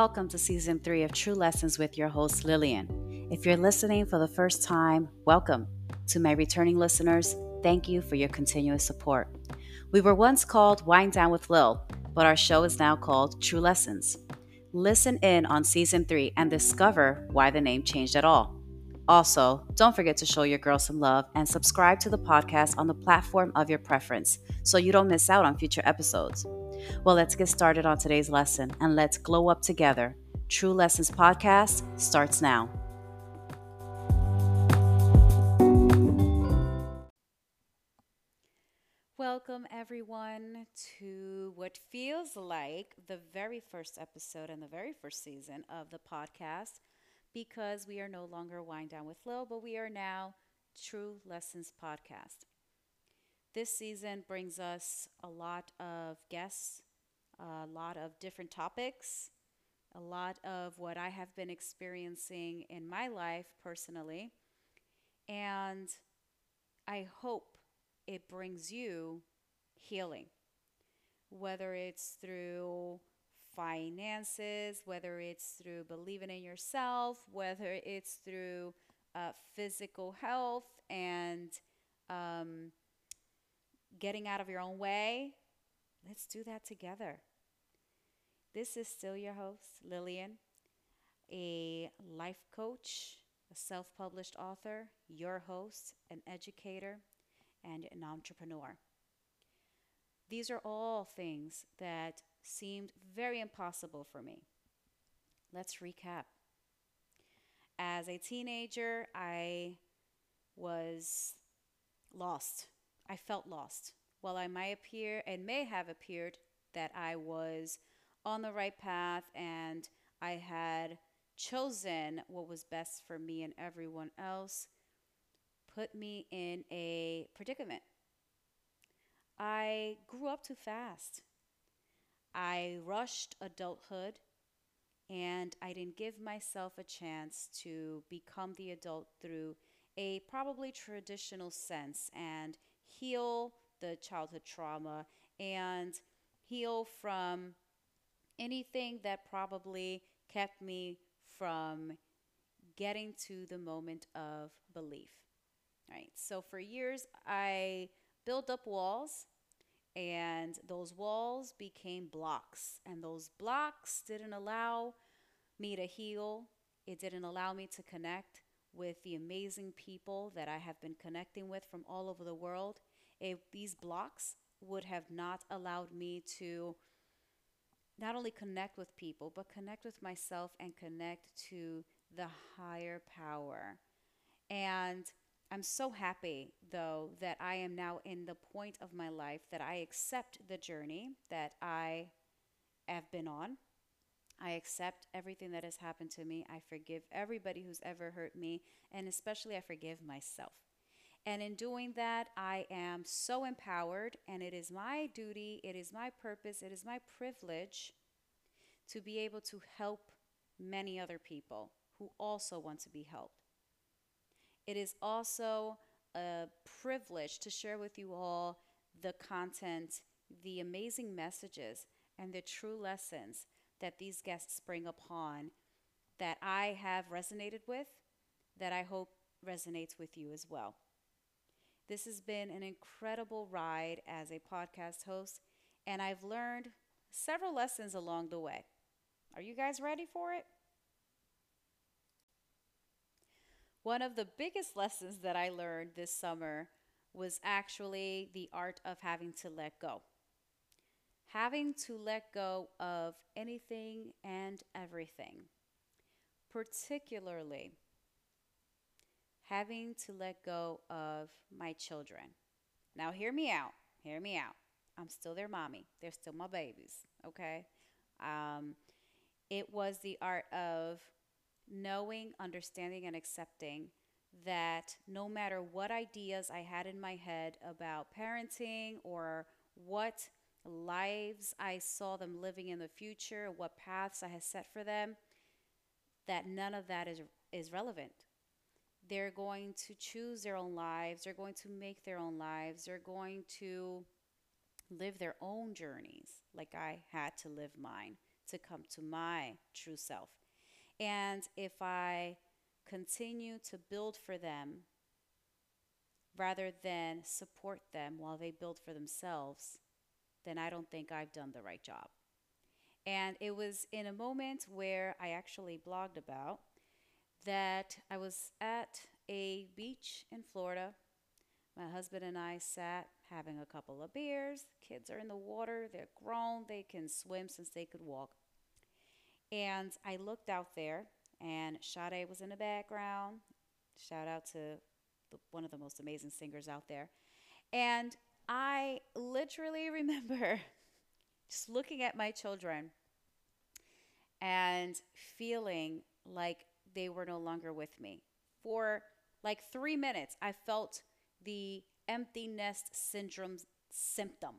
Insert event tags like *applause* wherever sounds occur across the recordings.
Welcome to season three of True Lessons with your host, Lillian. If you're listening for the first time, welcome. To my returning listeners, thank you for your continuous support. We were once called Wind Down with Lil, but our show is now called True Lessons. Listen in on season three and discover why the name changed at all. Also, don't forget to show your girl some love and subscribe to the podcast on the platform of your preference so you don't miss out on future episodes. Well, let's get started on today's lesson and let's glow up together. True Lessons Podcast starts now. Welcome, everyone, to what feels like the very first episode and the very first season of the podcast because we are no longer Wind Down with Lil, but we are now True Lessons Podcast. This season brings us a lot of guests, a lot of different topics, a lot of what I have been experiencing in my life personally. And I hope it brings you healing, whether it's through finances, whether it's through believing in yourself, whether it's through uh, physical health and um, getting out of your own way, let's do that together. This is still your host, Lillian, a life coach, a self published author, your host, an educator, and an entrepreneur. These are all things that seemed very impossible for me. Let's recap. As a teenager, I was lost I felt lost. While I might appear and may have appeared that I was on the right path and I had chosen what was best for me and everyone else, put me in a predicament. I grew up too fast. I rushed adulthood and I didn't give myself a chance to become the adult through a probably traditional sense and heal the childhood trauma and heal from anything that probably kept me from getting to the moment of belief. Right. So for years I built up walls and those walls became blocks and those blocks didn't allow me to heal. It didn't allow me to connect with the amazing people that I have been connecting with from all over the world, if these blocks would have not allowed me to not only connect with people, but connect with myself and connect to the higher power. And I'm so happy, though, that I am now in the point of my life that I accept the journey that I have been on I accept everything that has happened to me. I forgive everybody who's ever hurt me, and especially I forgive myself. And in doing that, I am so empowered, and it is my duty, it is my purpose, it is my privilege to be able to help many other people who also want to be helped. It is also a privilege to share with you all the content, the amazing messages, and the true lessons that these guests bring upon that I have resonated with, that I hope resonates with you as well. This has been an incredible ride as a podcast host, and I've learned several lessons along the way. Are you guys ready for it? One of the biggest lessons that I learned this summer was actually the art of having to let go having to let go of anything and everything, particularly having to let go of my children. Now, hear me out. Hear me out. I'm still their mommy. They're still my babies. Okay. Um, it was the art of knowing, understanding, and accepting that no matter what ideas I had in my head about parenting or what lives I saw them living in the future, what paths I had set for them, that none of that is, is relevant. They're going to choose their own lives, they're going to make their own lives, they're going to live their own journeys like I had to live mine to come to my true self. And if I continue to build for them rather than support them while they build for themselves, then I don't think I've done the right job. And it was in a moment where I actually blogged about that I was at a beach in Florida. My husband and I sat having a couple of beers. Kids are in the water, they're grown, they can swim since they could walk. And I looked out there, and Sade was in the background. Shout out to the, one of the most amazing singers out there. And I literally *laughs* remember just looking at my children and feeling like they were no longer with me. For like three minutes, I felt the empty nest syndrome symptom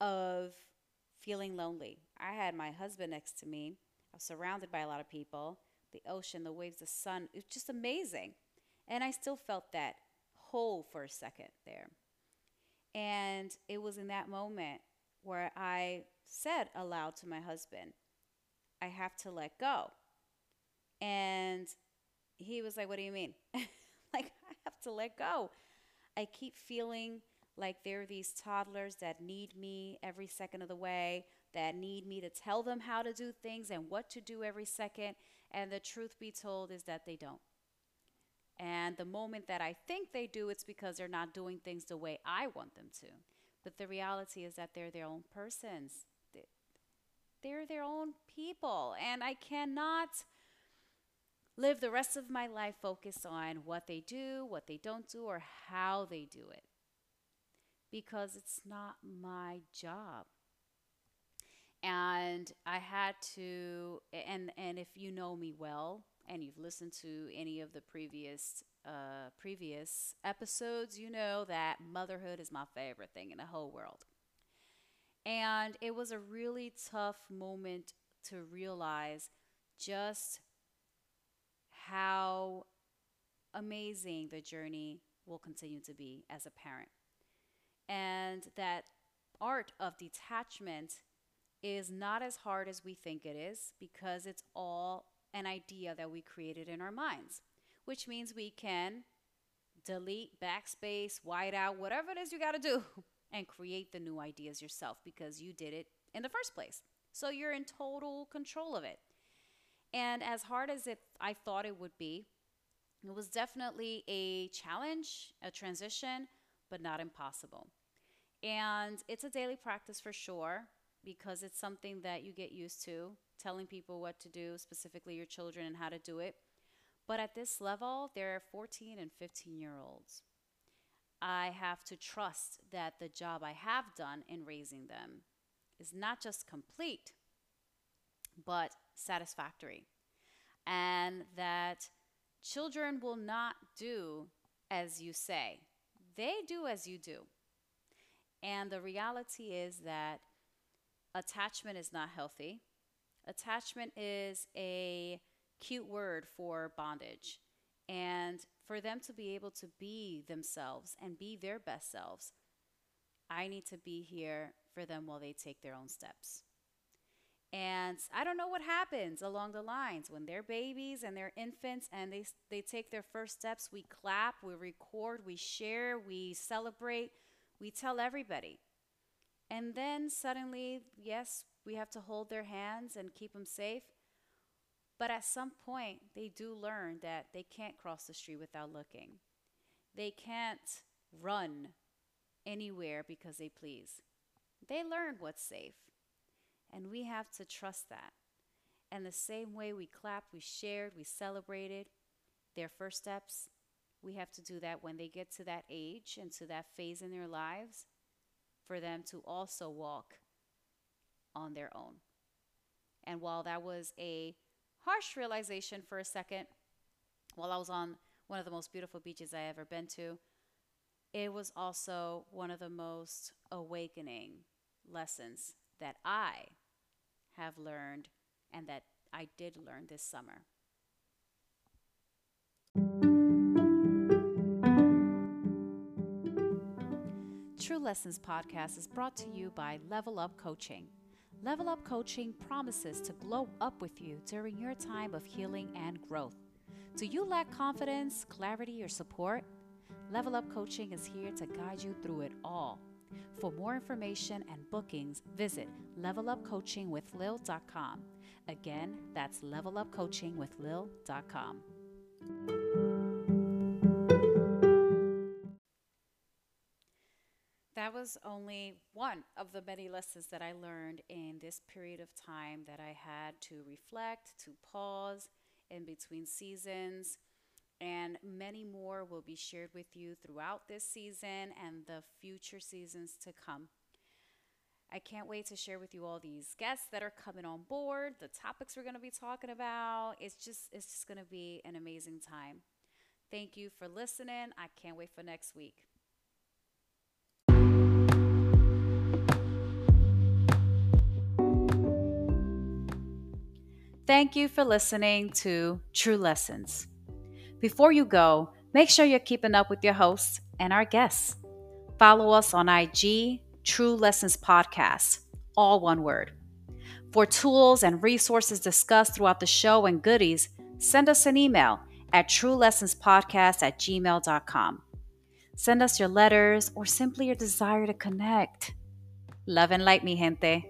of feeling lonely. I had my husband next to me. I was surrounded by a lot of people. The ocean, the waves, the sun. It was just amazing. And I still felt that hole for a second there. And it was in that moment where I said aloud to my husband, I have to let go. And he was like, What do you mean? *laughs* like, I have to let go. I keep feeling like there are these toddlers that need me every second of the way, that need me to tell them how to do things and what to do every second. And the truth be told is that they don't. And the moment that I think they do, it's because they're not doing things the way I want them to. But the reality is that they're their own persons, they're their own people. And I cannot live the rest of my life focused on what they do, what they don't do, or how they do it. Because it's not my job. And I had to, and, and if you know me well, and you've listened to any of the previous uh, previous episodes, you know that motherhood is my favorite thing in the whole world. And it was a really tough moment to realize just how amazing the journey will continue to be as a parent. And that art of detachment is not as hard as we think it is because it's all an idea that we created in our minds, which means we can delete, backspace, white out, whatever it is you got to do *laughs* and create the new ideas yourself because you did it in the first place. So you're in total control of it. And as hard as it I thought it would be, it was definitely a challenge, a transition, but not impossible. And it's a daily practice for sure because it's something that you get used to, telling people what to do, specifically your children and how to do it. But at this level, they're are 14 and 15 year olds. I have to trust that the job I have done in raising them is not just complete, but satisfactory. And that children will not do as you say, they do as you do. And the reality is that attachment is not healthy. Attachment is a cute word for bondage. And for them to be able to be themselves and be their best selves, I need to be here for them while they take their own steps. And I don't know what happens along the lines when they're babies and they're infants and they, they take their first steps. We clap, we record, we share, we celebrate, we tell everybody. And then suddenly, yes, we have to hold their hands and keep them safe. But at some point, they do learn that they can't cross the street without looking. They can't run anywhere because they please. They learn what's safe. And we have to trust that. And the same way we clapped, we shared, we celebrated their first steps, we have to do that when they get to that age and to that phase in their lives for them to also walk on their own. And while that was a harsh realization for a second, while I was on one of the most beautiful beaches I ever been to, it was also one of the most awakening lessons that I have learned and that I did learn this summer. True Lessons podcast is brought to you by Level Up Coaching. Level Up Coaching promises to glow up with you during your time of healing and growth. Do you lack confidence, clarity, or support? Level Up Coaching is here to guide you through it all. For more information and bookings, visit levelupcoachingwithlil.com. Again, that's levelupcoachingwithlil.com. That was only one of the many lessons that I learned in this period of time that I had to reflect, to pause in between seasons. And many more will be shared with you throughout this season and the future seasons to come. I can't wait to share with you all these guests that are coming on board, the topics we're going to be talking about. It's just it's just going to be an amazing time. Thank you for listening. I can't wait for next week. Thank you for listening to True Lessons. Before you go, make sure you're keeping up with your hosts and our guests. Follow us on IG, True Lessons Podcast, all one word. For tools and resources discussed throughout the show and goodies, send us an email at truelessonspodcast at gmail.com. Send us your letters or simply your desire to connect. Love and light, mi gente.